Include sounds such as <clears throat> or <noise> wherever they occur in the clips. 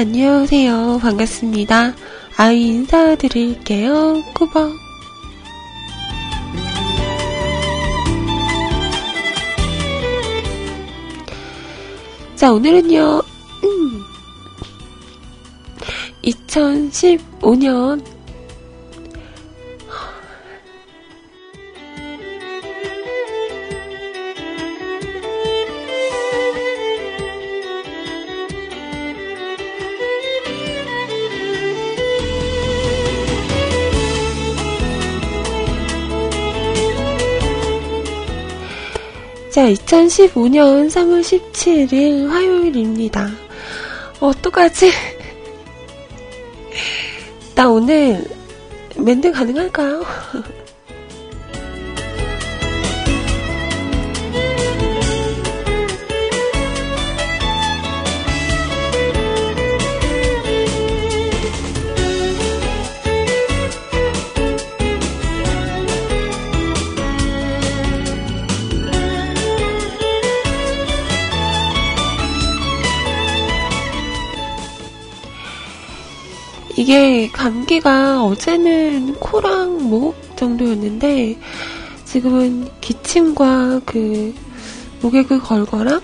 안녕하세요. 반갑습니다. 아이 인사드릴게요. 꾸벅. 자, 오늘은요, 음, 2015년 자, 2015년 3월 17일 화요일입니다. 어떡하지? <laughs> 나 오늘 멘트 가능할까요? <laughs> 이게 감기가 어제는 코랑 목 정도였는데 지금은 기침과 그 목에 그 걸거람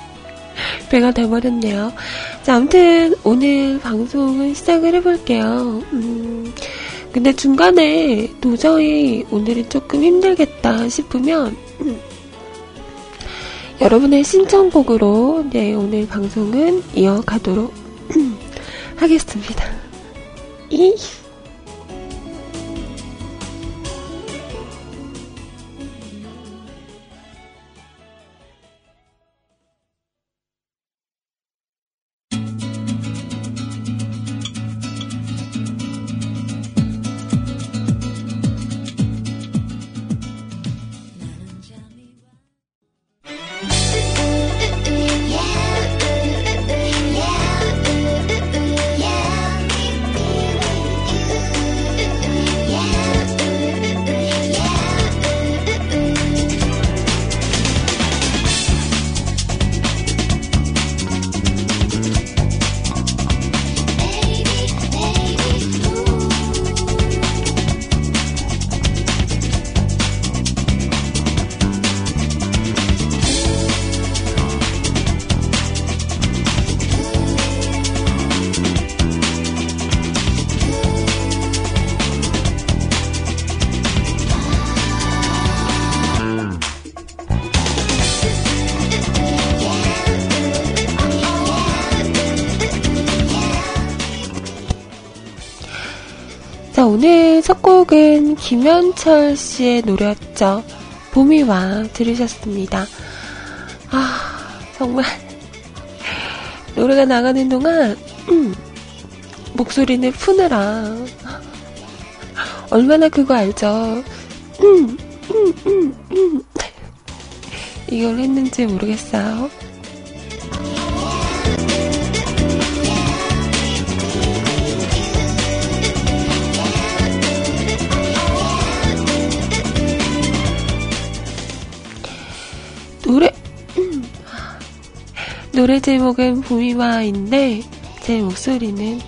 <laughs> 배가 돼버렸네요. 자, 아무튼 오늘 방송을 시작을 해볼게요. 음, 근데 중간에 도저히 오늘은 조금 힘들겠다 싶으면 음, <clears throat> 여러분의 신청곡으로 네, 오늘 방송은 이어가도록 <clears throat> 하겠습니다. 이 김현철 씨의 노래였죠. 봄이 와 들으셨습니다. 아, 정말 노래가 나가는 동안 음, 목소리를 푸느라 얼마나 그거 알죠? 음, 음, 음, 음. 이걸 했는지 모르겠어요. 노래 제목은 봄이와인데 제 목소리는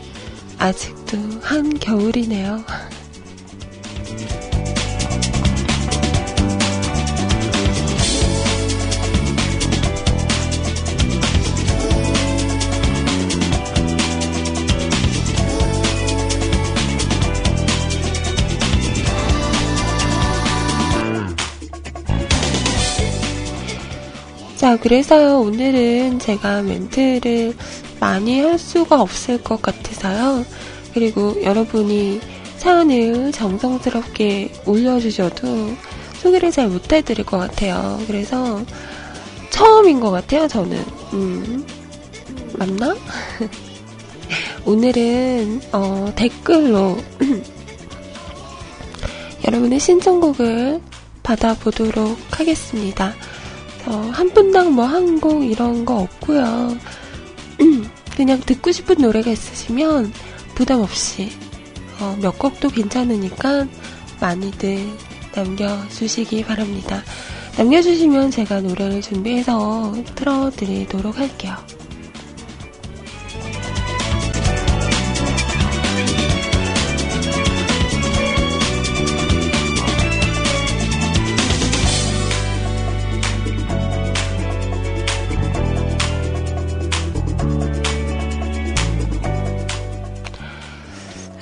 아직도 한겨울이네요. 그래서요, 오늘은 제가 멘트를 많이 할 수가 없을 것 같아서요. 그리고 여러분이 사연을 정성스럽게 올려주셔도 소개를 잘 못해드릴 것 같아요. 그래서 처음인 것 같아요, 저는. 음, 맞나? <laughs> 오늘은, 어, 댓글로 <clears throat> 여러분의 신청곡을 받아보도록 하겠습니다. 어, 한 분당 뭐 한 곡 이런 거 없고요. 그냥 듣고 싶은 노래가 있으시면 부담 없이 어, 몇 곡도 괜찮으니까 많이들 남겨주시기 바랍니다. 남겨주시면 제가 노래를 준비해서 틀어드리도록 할게요.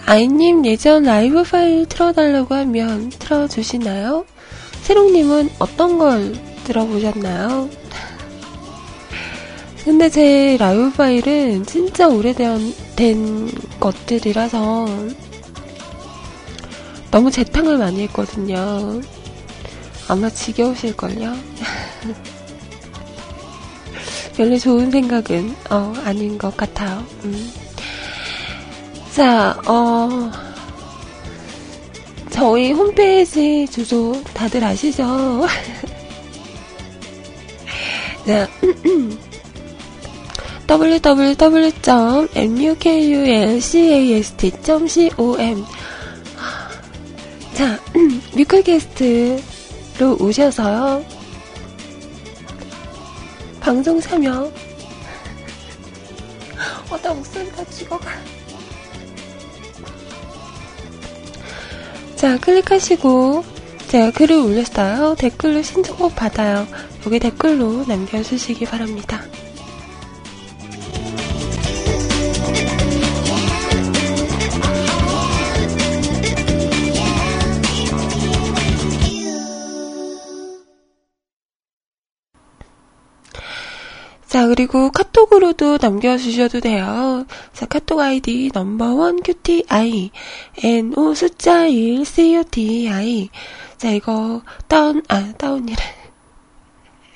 아이님 예전 라이브 파일 틀어달라고 하면 틀어주시나요? 세롱님은 어떤 걸 들어보셨나요? <laughs> 근데 제 라이브 파일은 진짜 오래된 된 것들이라서 너무 재탕을 많이 했거든요. 아마 지겨우실걸요? <laughs> 별로 좋은 생각은, 어, 아닌 것 같아요. 음. 자, 어, 저희 홈페이지 주소 다들 아시죠? 자, <laughs> <clears throat> www.mukulcast.com 자, <clears throat> 뮤클캐스트로 오셔서요. 방송 참여. <laughs> 어, 나 목소리가 죽어가. 자, 클릭하시고, 제가 글을 올렸어요. 댓글로 신청곡 받아요. 여기 댓글로 남겨주시기 바랍니다. 그리고 카톡으로도 남겨주셔도 돼요. 자, 카톡 아이디 넘버원 QTI, NO 숫자 1 CUTI. 자, 이거 다운, 아, 다운이래.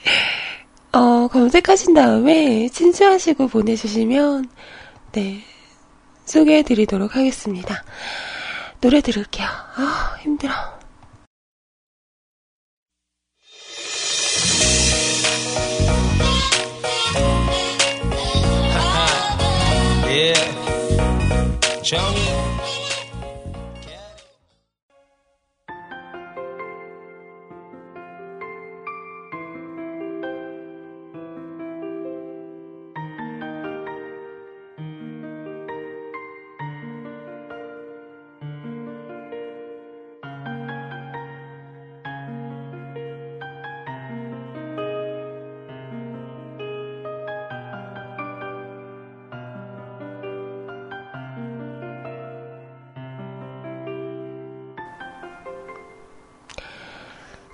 <laughs> 어, 검색하신 다음에 친수하시고 보내주시면, 네, 소개해드리도록 하겠습니다. 노래 들을게요. 아, 힘들어. Yeah.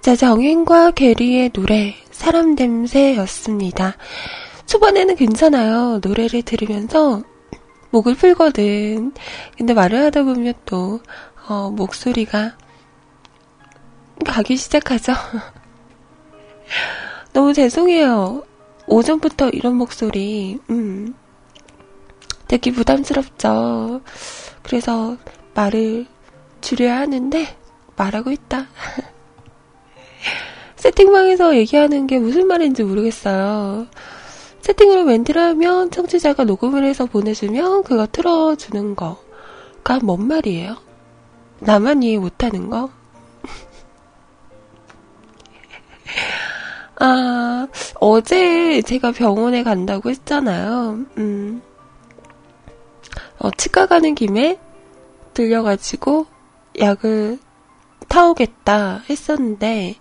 자, 정인과 게리의 노래, 사람 냄새였습니다. 초반에는 괜찮아요. 노래를 들으면서 목을 풀거든. 근데 말을 하다 보면 또, 어, 목소리가 가기 시작하죠. <laughs> 너무 죄송해요. 오전부터 이런 목소리, 음, 되게 부담스럽죠. 그래서 말을 줄여야 하는데, 말하고 있다. <laughs> 세팅방에서 얘기하는 게 무슨 말인지 모르겠어요. 세팅으로 멘트를 하면 청취자가 녹음을 해서 보내주면 그거 틀어주는 거가 뭔 말이에요? 나만 이해 못하는 거? <laughs> 아, 어제 제가 병원에 간다고 했잖아요. 음, 어, 치과 가는 김에 들려가지고 약을 타오겠다 했었는데,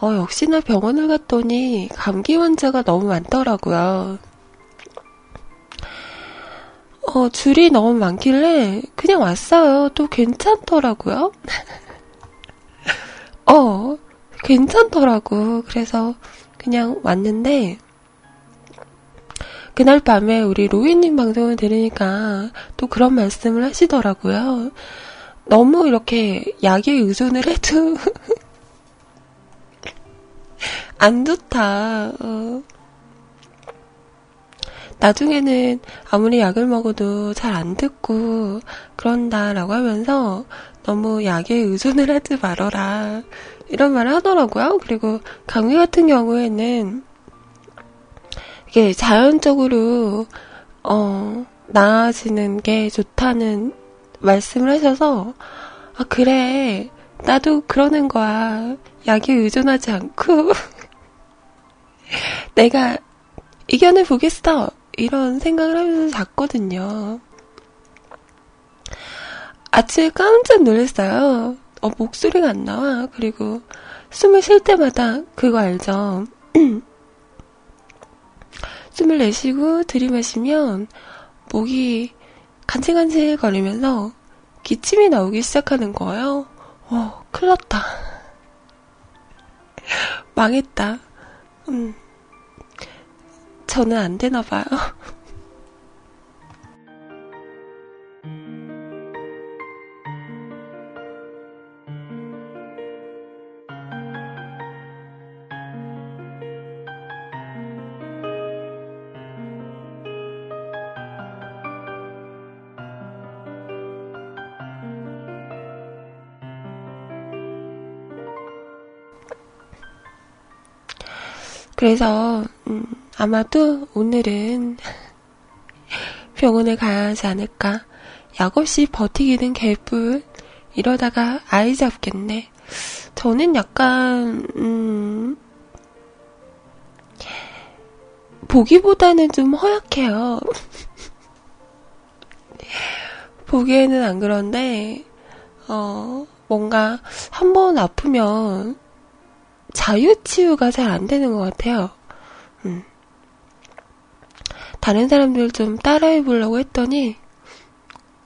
어, 역시나 병원을 갔더니 감기 환자가 너무 많더라고요. 어, 줄이 너무 많길래 그냥 왔어요. 또 괜찮더라고요. <laughs> 어, 괜찮더라고. 그래서 그냥 왔는데, 그날 밤에 우리 로이님 방송을 들으니까 또 그런 말씀을 하시더라고요. 너무 이렇게 약에 의존을 해도 <laughs> 안 좋다. 어. 나중에는 아무리 약을 먹어도 잘 안 듣고 그런다라고 하면서 너무 약에 의존을 하지 말어라. 이런 말을 하더라고요. 그리고 감기 같은 경우에는 이게 자연적으로 어, 나아지는 게 좋다는 말씀을 하셔서 아 그래 나도 그러는 거야 약에 의존하지 않고 <laughs> 내가 이겨내 보겠어 이런 생각을 하면서 잤거든요. 아침에 깜짝 놀랐어요. 어, 목소리가 안 나와. 그리고 숨을 쉴 때마다 그거 알죠? <clears throat> 숨을 내쉬고 들이마시면 목이 간질간질 거리면서 기침이 나오기 시작하는 거예요. 어, 큰일 났다. <laughs> 망했다. 음. 저는 안 되나 봐요. 그래서 음, 아마도 오늘은 <laughs> 병원에 가야 하지 않을까. 약 없이 버티기는 개뿔. 이러다가 아이 잡겠네. 저는 약간 음, 보기보다는 좀 허약해요. <laughs> 보기에는 안 그런데 어, 뭔가 한 번 아프면 자유치유가 잘 안 되는 것 같아요. 음. 다른 사람들 좀 따라해 보려고 했더니,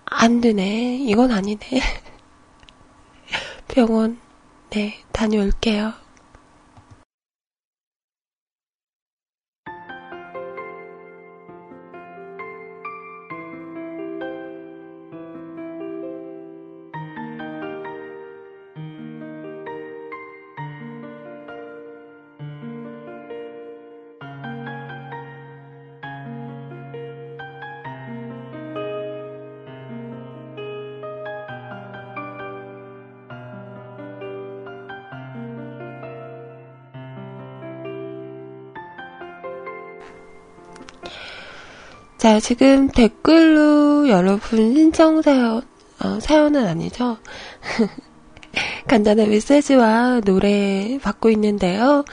안 되네. 이건 아니네. <laughs> 병원, 네, 다녀올게요. 자, 지금 댓글로 여러분 신청 사연, 어, 사연은 아니죠. <laughs> 간단한 메시지와 노래 받고 있는데요.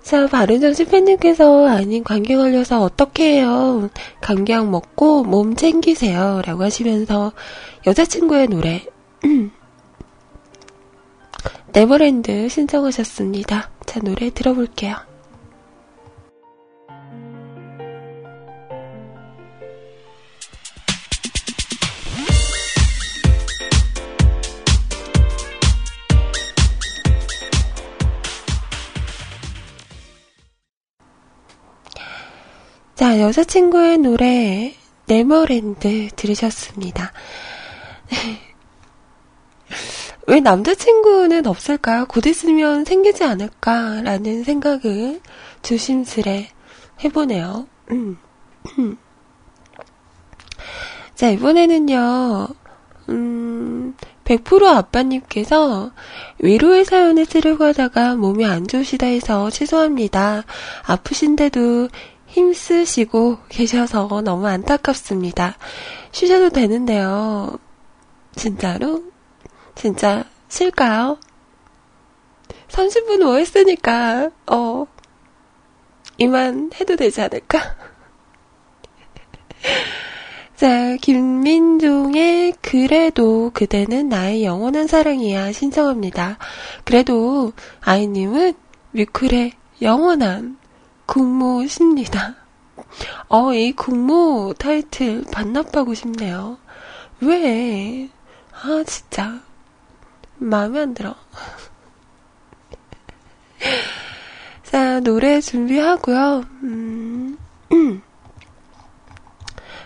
자, 바른정신 팬님께서 아닌 감기 걸려서 어떻게 해요? 감기약 먹고 몸 챙기세요. 라고 하시면서 여자친구의 노래, <clears throat> 네버랜드 신청하셨습니다. 자, 노래 들어볼게요. 여자친구의 노래, 네버랜드 들으셨습니다. <laughs> 왜 남자친구는 없을까요? 곧 있으면 생기지 않을까라는 생각을 조심스레 해보네요. 음. <clears throat> 자, 이번에는요, 음, 100% 아빠님께서 위로의 사연을 쓰려고 하다가 몸이 안 좋으시다 해서 취소합니다. 아프신데도 힘쓰시고 계셔서 너무 안타깝습니다. 쉬셔도 되는데요. 진짜로? 진짜 쉴까요? 30분 뭐 했으니까, 어, 이만 해도 되지 않을까? <laughs> 자, 김민종의 그래도 그대는 나의 영원한 사랑이야 신청합니다. 그래도 아이님은 뮤클의 영원한 국무십니다. 어, 이 국무 타이틀 반납하고 싶네요. 왜? 아, 진짜. 마음에 안 들어. <laughs> 자, 노래 준비하고요. 음, <clears throat>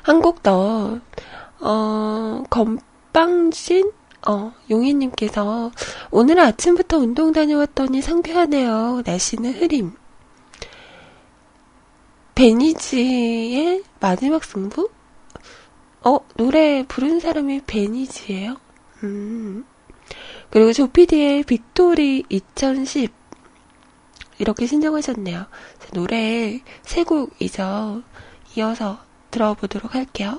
한곡 더, 어, 건빵신? 어, 용희님께서 오늘 아침부터 운동 다녀왔더니 상쾌하네요. 날씨는 흐림. 베니지의 마지막 승부? 어, 노래 부른 사람이 베니지예요? 음. 그리고 조피디의 빅토리 2010 이렇게 신청하셨네요. 노래 세 곡이죠. 이어서 들어보도록 할게요.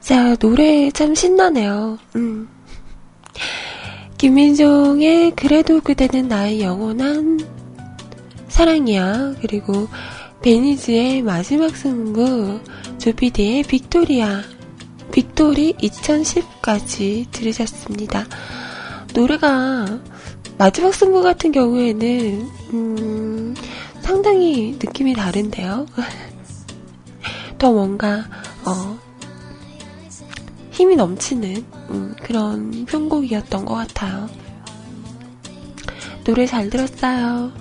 자, 노래 참 신나네요. 음. 김민종의 그래도 그대는 나의 영원한 사랑이야. 그리고 베니즈의 마지막 승부, 조피디의 빅토리아, 빅토리 2010까지 들으셨습니다. 노래가 마지막 승부 같은 경우에는 음, 상당히 느낌이 다른데요. <laughs> 더 뭔가 어, 힘이 넘치는 음, 그런 편곡이었던 것 같아요. 노래 잘 들었어요.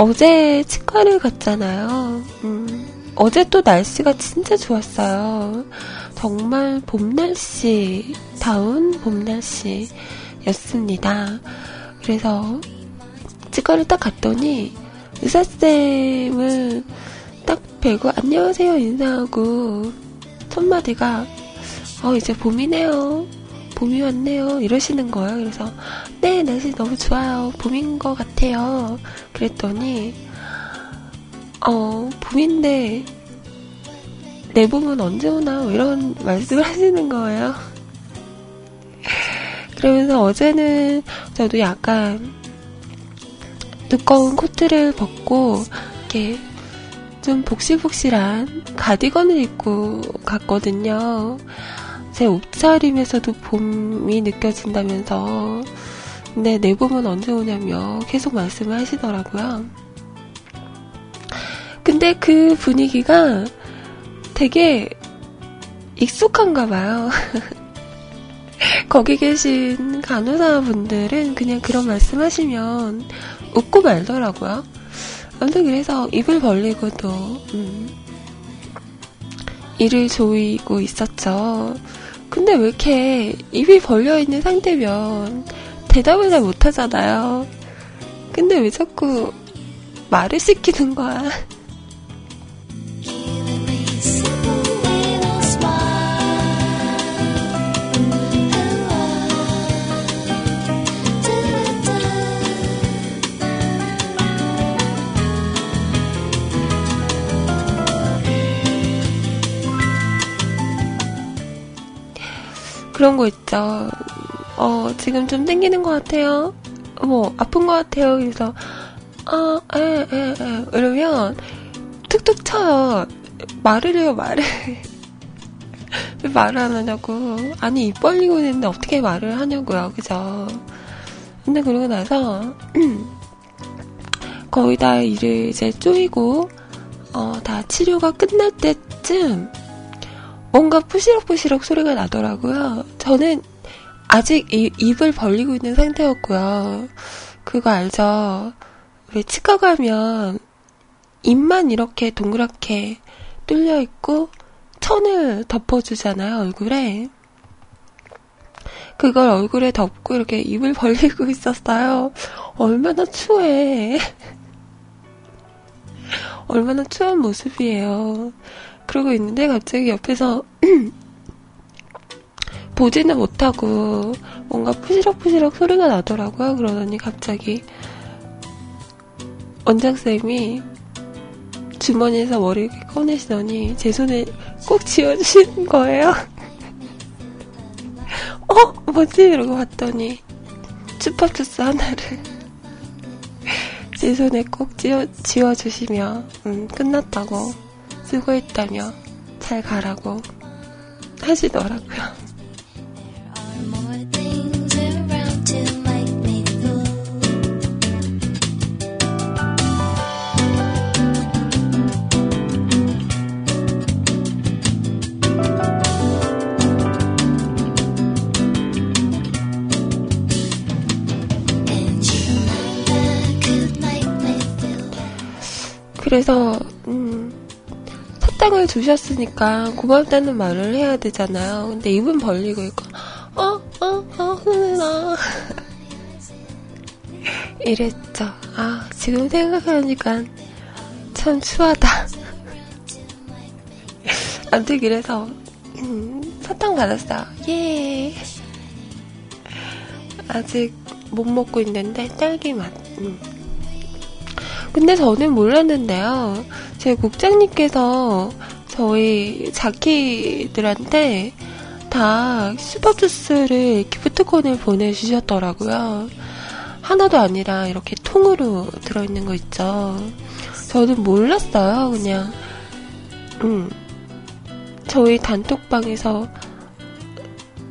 어제 치과를 갔잖아요. 음, 어제 또 날씨가 진짜 좋았어요. 정말 봄 날씨, 다운 봄 날씨였습니다. 그래서 치과를 딱 갔더니 의사쌤을 딱 뵈고 안녕하세요 인사하고 첫 마디가 어 이제 봄이네요. 봄이 왔네요. 이러시는 거예요. 그래서, 네, 날씨 너무 좋아요. 봄인 것 같아요. 그랬더니, 어, 봄인데, 내 봄은 언제 오나? 뭐 이런 말씀을 <laughs> 하시는 거예요. 그러면서 어제는 저도 약간 두꺼운 코트를 벗고, 이렇게 좀 복실복실한 가디건을 입고 갔거든요. 제 옷차림에서도 봄이 느껴진다면서 근데 내 봄은 언제 오냐며 계속 말씀을 하시더라고요. 근데 그 분위기가 되게 익숙한가 봐요. <laughs> 거기 계신 간호사분들은 그냥 그런 말씀 하시면 웃고 말더라고요. 아무튼 그래서 입을 벌리고도, 음, 이를 조이고 있었죠. 근데 왜 이렇게 입이 벌려있는 상태면 대답을 잘 못하잖아요. 근데 왜 자꾸 말을 시키는 거야? 그런 거 있죠. 어, 지금 좀 땡기는 것 같아요. 뭐, 아픈 것 같아요. 그래서, 아, 에, 에, 에. 이러면, 툭툭 쳐요. 말을 해요, <laughs> 말을. 왜 말을 안 하냐고. 아니, 입 벌리고 있는데 어떻게 말을 하냐고요. 그죠? 근데 그러고 나서, <clears throat> 거의 다 일을 이제 쪼이고, 어, 다 치료가 끝날 때쯤, 뭔가 푸시럭푸시럭 소리가 나더라고요. 저는 아직 이, 입을 벌리고 있는 상태였고요. 그거 알죠? 왜 치과 가면 입만 이렇게 동그랗게 뚫려 있고 천을 덮어주잖아요, 얼굴에. 그걸 얼굴에 덮고 이렇게 입을 벌리고 <laughs> 있었어요. 얼마나 추해. <laughs> 얼마나 추한 모습이에요. 그러고 있는데 갑자기 옆에서 <clears throat> 보지는 못하고 뭔가 푸시럭푸시럭 소리가 나더라고요. 그러더니 갑자기 원장쌤이 주머니에서 머리를 꺼내시더니 제 손에 꼭 쥐어주시는 거예요. <laughs> 어? 뭐지? 이러고 봤더니 쭈팝주스 하나를 <laughs> 제 손에 꼭 쥐어, 쥐어주시며 음, 끝났다고 수고했다며 잘 가라고 하시더라고요. 그래서 사탕을 주셨으니까 고맙다는 말을 해야 되잖아요. 근데 입은 벌리고 있고, 어, 어, 어, 흐느나. <laughs> 이랬죠. 아, 지금 생각하니까 참 추하다. <laughs> 아무튼 그래서, 음, 사탕 받았어요. 예. 아직 못 먹고 있는데 딸기 맛. 음. 근데 저는 몰랐는데요. 제 국장님께서 저희 자키들한테 다 슈퍼주스를 기프트콘을 보내주셨더라고요. 하나도 아니라 이렇게 통으로 들어있는 거 있죠. 저는 몰랐어요, 그냥. 음. 저희 단톡방에서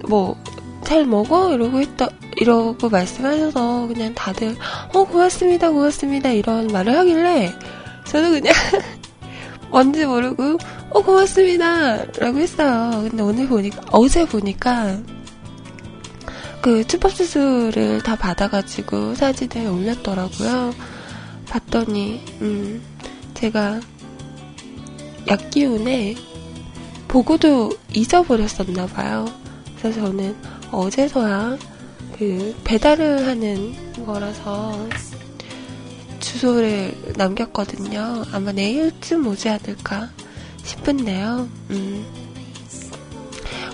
뭐, 잘 먹어? 이러고 했다, 이러고 말씀하셔서 그냥 다들, 어, 고맙습니다, 고맙습니다, 이런 말을 하길래, 저도 그냥, <laughs> 뭔지 모르고, 어, 고맙습니다, 라고 했어요. 근데 오늘 보니까, 어제 보니까, 그, 추밥수수를 다 받아가지고 사진을 올렸더라고요. 봤더니, 음, 제가 약 기운에 보고도 잊어버렸었나 봐요. 그래서 저는 어제서야 그 배달을 하는 거라서 주소를 남겼거든요. 아마 내일쯤 오지 않을까 싶은데요. 음.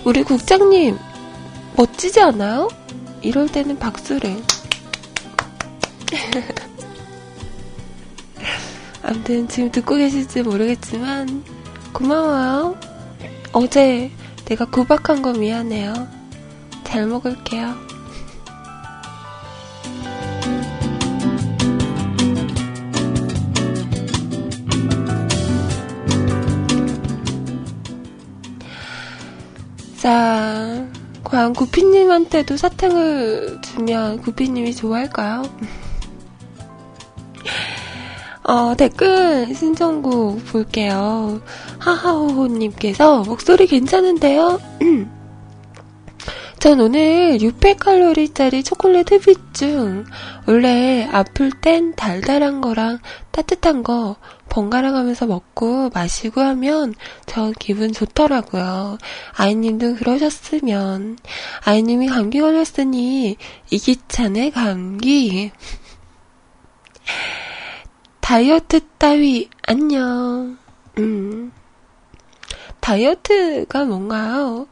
우리 국장님, 멋지지 않아요? 이럴 때는 박수를. <laughs> 아무튼 지금 듣고 계실지 모르겠지만 고마워요. 어제 내가 구박한 거 미안해요. 잘 먹을게요. 자, 과연 구피님한테도 사탕을 주면 구피님이 좋아할까요? <laughs> 어, 댓글 신청곡 볼게요. 하하호호님께서 목소리 괜찮은데요? <clears throat> 전 오늘 600칼로리짜리 초콜릿 흡입 중. 원래 아플 땐 달달한 거랑 따뜻한 거 번갈아 가면서 먹고 마시고 하면 전 기분 좋더라고요. 아이님도 그러셨으면. 아이님이 감기 걸렸으니 이기찬의 감기. <laughs> 다이어트 따위, 안녕. 음. 다이어트가 뭔가요?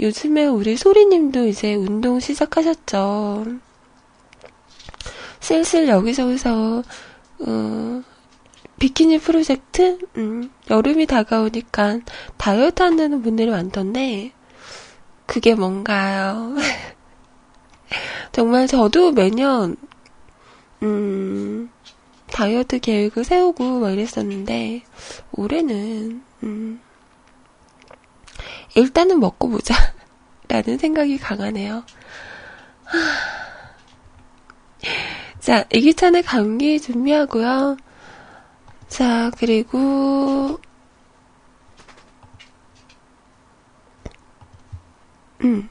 요즘에 우리 소리님도 이제 운동 시작하셨죠. 슬슬 여기저기서, 어, 비키니 프로젝트? 음, 여름이 다가오니까 다이어트 하는 분들이 많던데, 그게 뭔가요? <laughs> 정말 저도 매년, 음, 다이어트 계획을 세우고 막 이랬었는데 올해는 음, 일단은 먹고 보자 <laughs> 라는 생각이 강하네요. 자, 이기찬의 감기 준비하고요. 자, 그리고 음.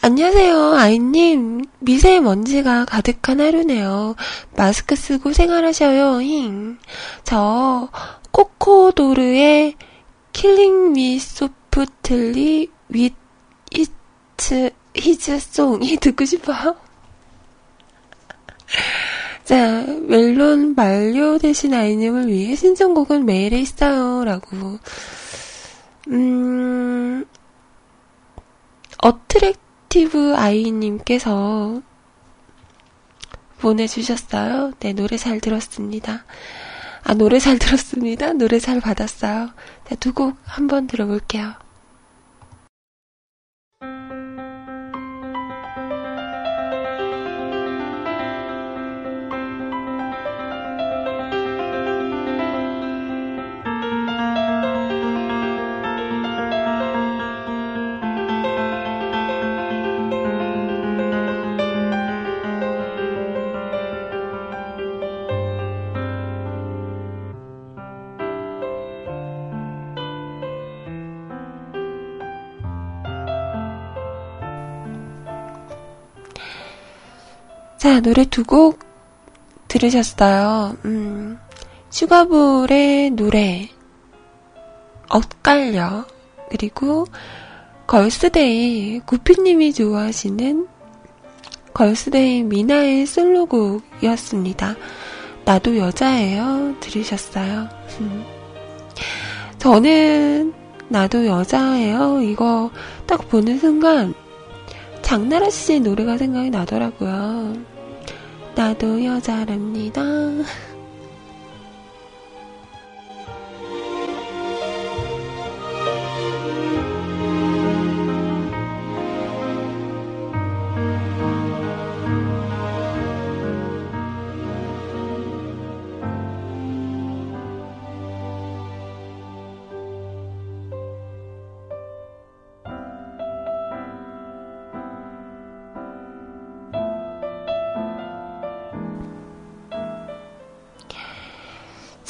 안녕하세요, 아이님. 미세먼지가 가득한 하루네요. 마스크 쓰고 생활하셔요, 힝. 저, 코코도르의 Killing Me Softly with hits, His Song이 듣고 싶어요. 자, 멜론 만료 되신 아이님을 위해 신청곡은 메일에 있어요. 라고. 음, 어트랙 스티브 아이님께서 보내주셨어요. 네, 노래 잘 들었습니다. 아, 노래 잘 들었습니다. 노래 잘 받았어요. 네, 두곡 한번 들어볼게요. 자, 노래 두 곡 들으셨어요. 음, 슈가볼의 노래, 엇갈려. 그리고 걸스데이, 구피님이 좋아하시는 걸스데이 미나의 솔로곡이었습니다. 나도 여자예요. 들으셨어요. 음. 저는 나도 여자예요. 이거 딱 보는 순간 장나라 씨 노래가 생각이 나더라고요. 나도 여자랍니다.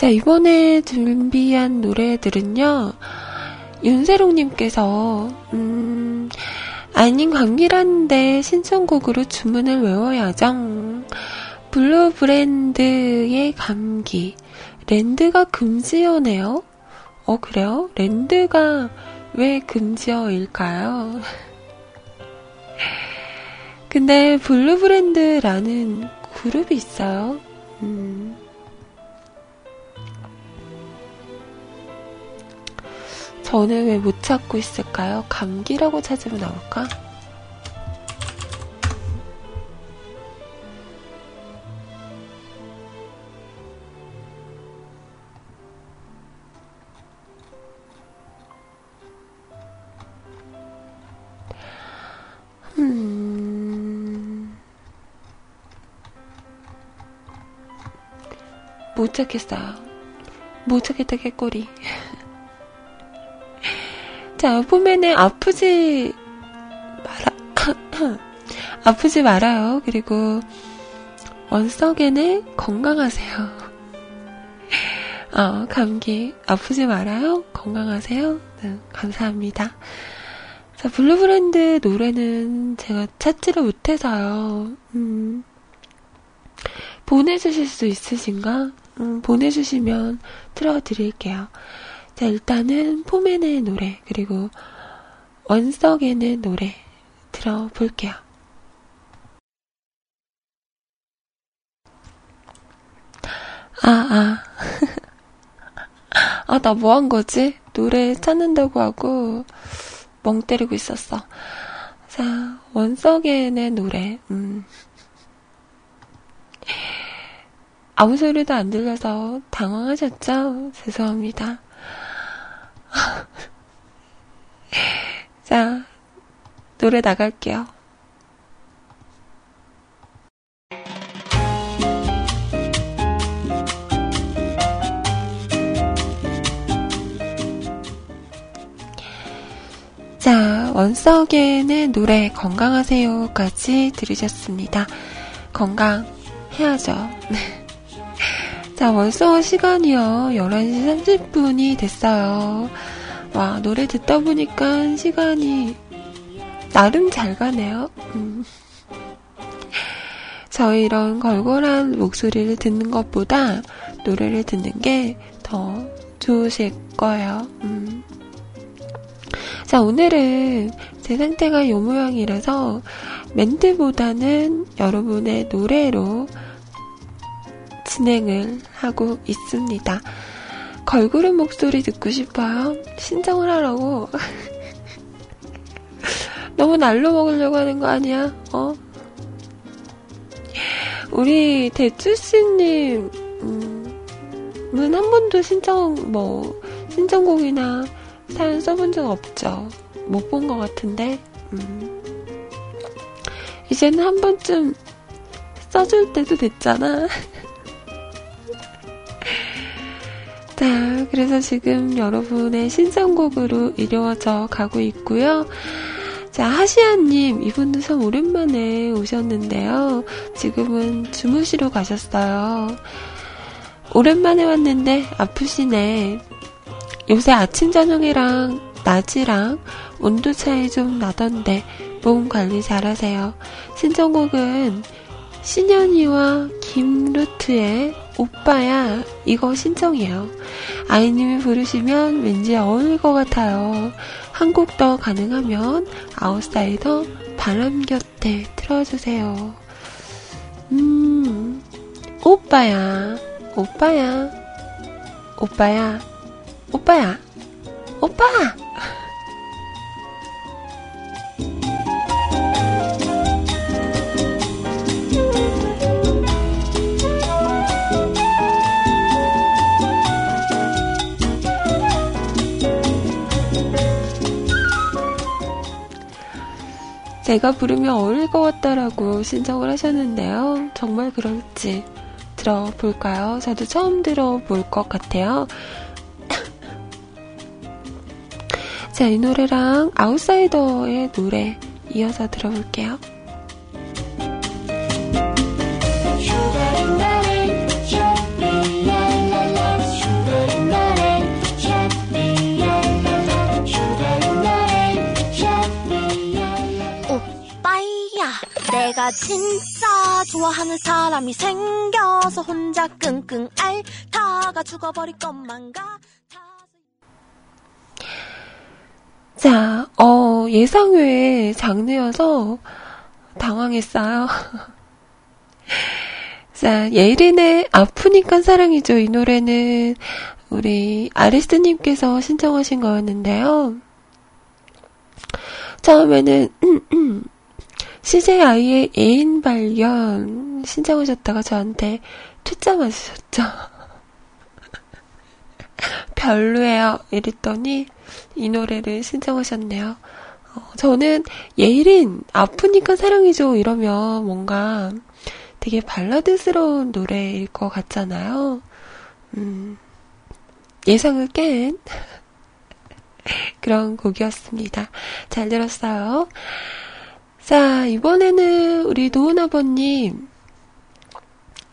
자, 이번에 준비한 노래들은요, 윤세롱님께서, 음, 아닌 감기란데 신청곡으로 주문을 외워야죠. 블루 브랜드의 감기. 랜드가 금지어네요? 어, 그래요? 랜드가 왜 금지어일까요? <laughs> 근데 블루 브랜드라는 그룹이 있어요. 음. 저는 왜 못 찾고 있을까요? 감기라고 찾으면 나올까? 음... 못 찾겠어요. 못 찾겠다, 꾀꼬리. 자, 봄에는 아프지 마라, <laughs> 아프지 말아요. 그리고 원석에는 건강하세요. 어, 감기 아프지 말아요. 건강하세요. 네, 감사합니다. 자, 블루브랜드 노래는 제가 찾지를 못해서요. 음, 보내주실 수 있으신가? 음, 보내주시면 틀어드릴게요. 자, 일단은 포맨의 노래, 그리고 원석에는 노래 들어볼게요. 아, 아. <laughs> 아, 나 뭐 한 거지? 노래 찾는다고 하고 멍 때리고 있었어. 자, 원석에는 노래, 음. 아무 소리도 안 들려서 당황하셨죠? 죄송합니다. <laughs> 자, 노래 나갈게요. 자, 원석에는 노래 건강하세요까지 들으셨습니다. 건강해야죠. <laughs> 자, 벌써 시간이요. 11시 30분이 됐어요. 와, 노래 듣다 보니까 시간이 나름 잘 가네요. 음. 저희 이런 걸걸한 목소리를 듣는 것보다 노래를 듣는 게 더 좋으실 거예요. 음. 자, 오늘은 제 상태가 요 모양이라서 멘트보다는 여러분의 노래로 진행을 하고 있습니다. 걸그룹 목소리 듣고 싶어요? 신청을 하라고. <laughs> 너무 날로 먹으려고 하는 거 아니야? 어? 우리 대추씨님, 음, 은 한 번도 신청, 뭐, 신청곡이나 사연 써본 적 없죠? 못 본 것 같은데, 음. 이제는 한 번쯤 써줄 때도 됐잖아. <laughs> 자, 그래서 지금 여러분의 신청곡으로 이루어져 가고 있고요. 자, 하시아님, 이분도 참 오랜만에 오셨는데요. 지금은 주무시러 가셨어요. 오랜만에 왔는데 아프시네. 요새 아침, 저녁이랑 낮이랑 온도 차이 좀 나던데 몸 관리 잘하세요. 신청곡은 신현이와 김루트의 오빠야 이거 신청이에요. 아이님이 부르시면 왠지 어울릴 것 같아요. 한 곡 더 가능하면 아웃사이더 바람 곁에 틀어주세요. 음, 오빠야, 오빠야, 오빠야, 오빠야, 오빠! 제가 부르면 어울릴 것 같다라고 신청을 하셨는데요. 정말 그럴지 들어볼까요? 저도 처음 들어볼 것 같아요. <coughs> 자, 이 노래랑 아웃사이더의 노래 이어서 들어볼게요. 내가 진짜 좋아하는 사람이 생겨서 혼자 끙끙 앓다가 죽어버릴 것만가. 자, 어, 예상 외의 장르여서 당황했어요. <laughs> 자, 예린의 아프니까 사랑이죠. 이 노래는 우리 아리스님께서 신청하신 거였는데요. 처음에는 CJI의 애인 발견 신청하셨다가 저한테 퇴짜 맞으셨죠. <laughs> 별로예요. 이랬더니 이 노래를 신청하셨네요. 어, 저는 예린 아프니까 사랑이죠 이러면 뭔가 되게 발라드스러운 노래일 것 같잖아요. 음, 예상을 깬 <laughs> 그런 곡이었습니다. 잘 들었어요. 자, 이번에는 우리 도은아버님,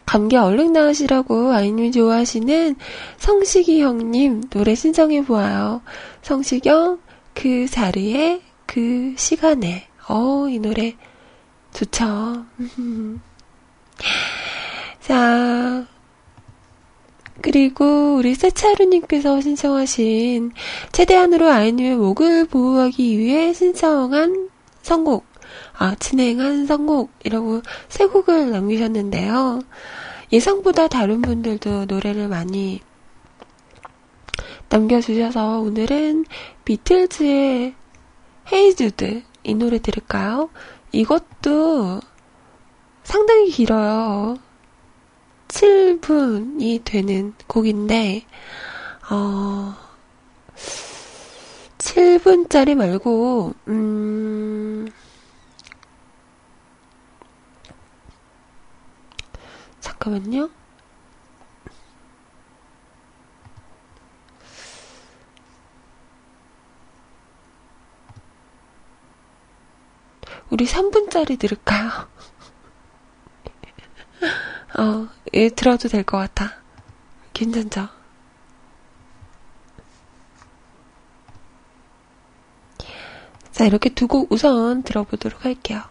감기 얼른 나으시라고 아이님이 좋아하시는 성식이 형님 노래 신청해 보아요. 성식이 형, 그 자리에, 그 시간에. 어, 이 노래 좋죠. <laughs> 자, 그리고 우리 세차루님께서 신청하신 최대한으로 아이님의 목을 보호하기 위해 신청한 선곡 아, 진행한 선곡이라고 세 곡을 남기셨는데요. 예상보다 다른 분들도 노래를 많이 남겨주셔서 오늘은 비틀즈의 헤이즈드 이 노래 들을까요? 이것도 상당히 길어요. 7분이 되는 곡인데, 어, 7분짜리 말고, 음, 잠깐만요. 우리 3분짜리 들을까요? <laughs> 어, 예, 들어도 될 것 같아. 괜찮죠? 자, 이렇게 두 곡 우선 들어보도록 할게요.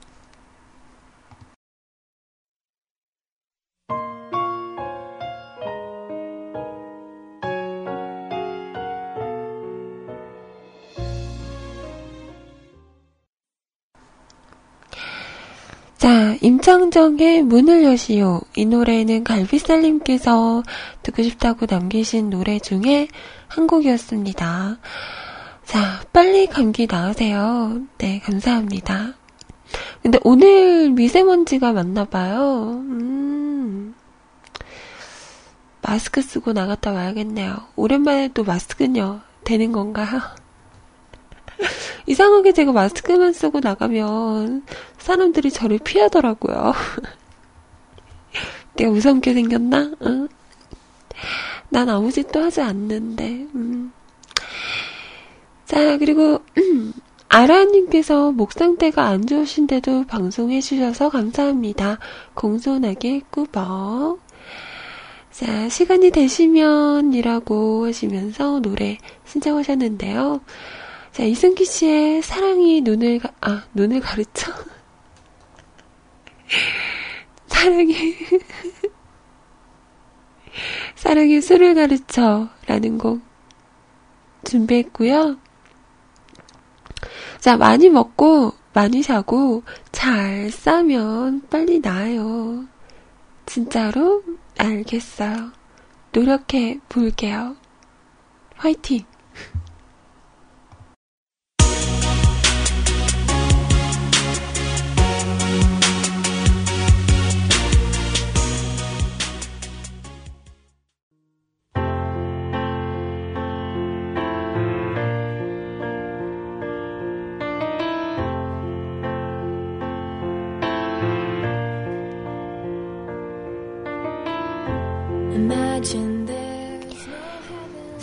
임창정의 문을 여시오. 이 노래는 갈비살님께서 듣고 싶다고 남기신 노래 중에 한 곡이었습니다. 자, 빨리 감기 나으세요. 네, 감사합니다. 근데 오늘 미세먼지가 많나봐요. 음, 마스크 쓰고 나갔다 와야겠네요. 오랜만에 또 마스크는요, 되는 건가요? <laughs> 이상하게 제가 마스크만 쓰고 나가면 사람들이 저를 피하더라고요. <laughs> 내가 무섭게 생겼나? 응? 난 아무 짓도 하지 않는데. 음. 자, 그리고 음, <clears throat> 아라님께서 목 상태가 안 좋으신데도 방송해주셔서 감사합니다. 공손하게 꾸벅. 자, 시간이 되시면이라고 하시면서 노래 신청하셨는데요. 자, 이승기 씨의 사랑이 눈을, 가, 아, 눈을 가르쳐? <laughs> 사랑이, <laughs> 사랑이 술을 가르쳐. 라는 곡 준비했고요. 자, 많이 먹고, 많이 자고, 잘 싸면 빨리 나아요. 진짜로? 알겠어요. 노력해 볼게요. 화이팅!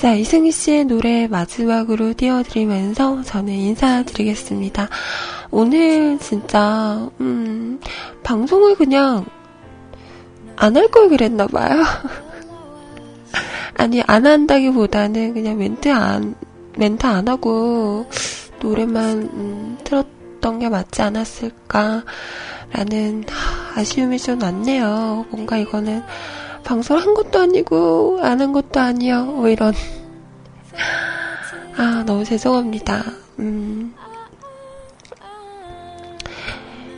자, 이승희 씨의 노래 마지막으로 띄워드리면서 저는 인사드리겠습니다. 오늘 진짜, 음, 방송을 그냥 안 할 걸 그랬나봐요. <laughs> 아니, 안 한다기보다는 그냥 멘트 안, 멘트 안 하고 노래만, 음, 틀었던 게 맞지 않았을까라는 아쉬움이 좀 났네요. 뭔가 이거는 방송을 한 것도 아니고, 안 한 것도 아니요. 뭐 이런. 아, 너무 죄송합니다. 음.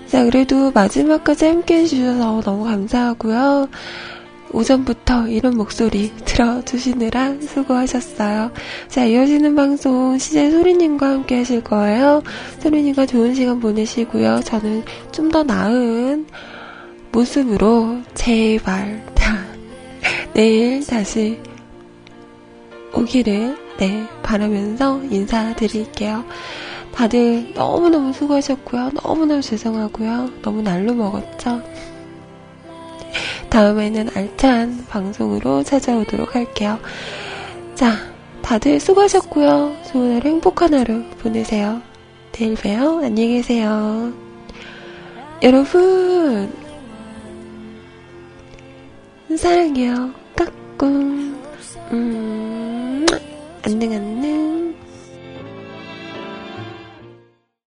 자, 그래도 마지막까지 함께 해주셔서 너무 감사하고요. 오전부터 이런 목소리 들어주시느라 수고하셨어요. 자, 이어지는 방송 시제 소리님과 함께 하실 거예요. 소리님과 좋은 시간 보내시고요. 저는 좀 더 나은 모습으로 제발 내일 다시 오기를 네 바라면서 인사드릴게요. 다들 너무너무 수고하셨고요. 너무너무 죄송하고요. 너무 날로 먹었죠. 다음에는 알찬 방송으로 찾아오도록 할게요. 자, 다들 수고하셨고요. 좋은 하루 행복한 하루 보내세요. 내일 봬요. 안녕히 계세요. 여러분, 사랑해요. 까꿍. 음, 안녕, 안녕.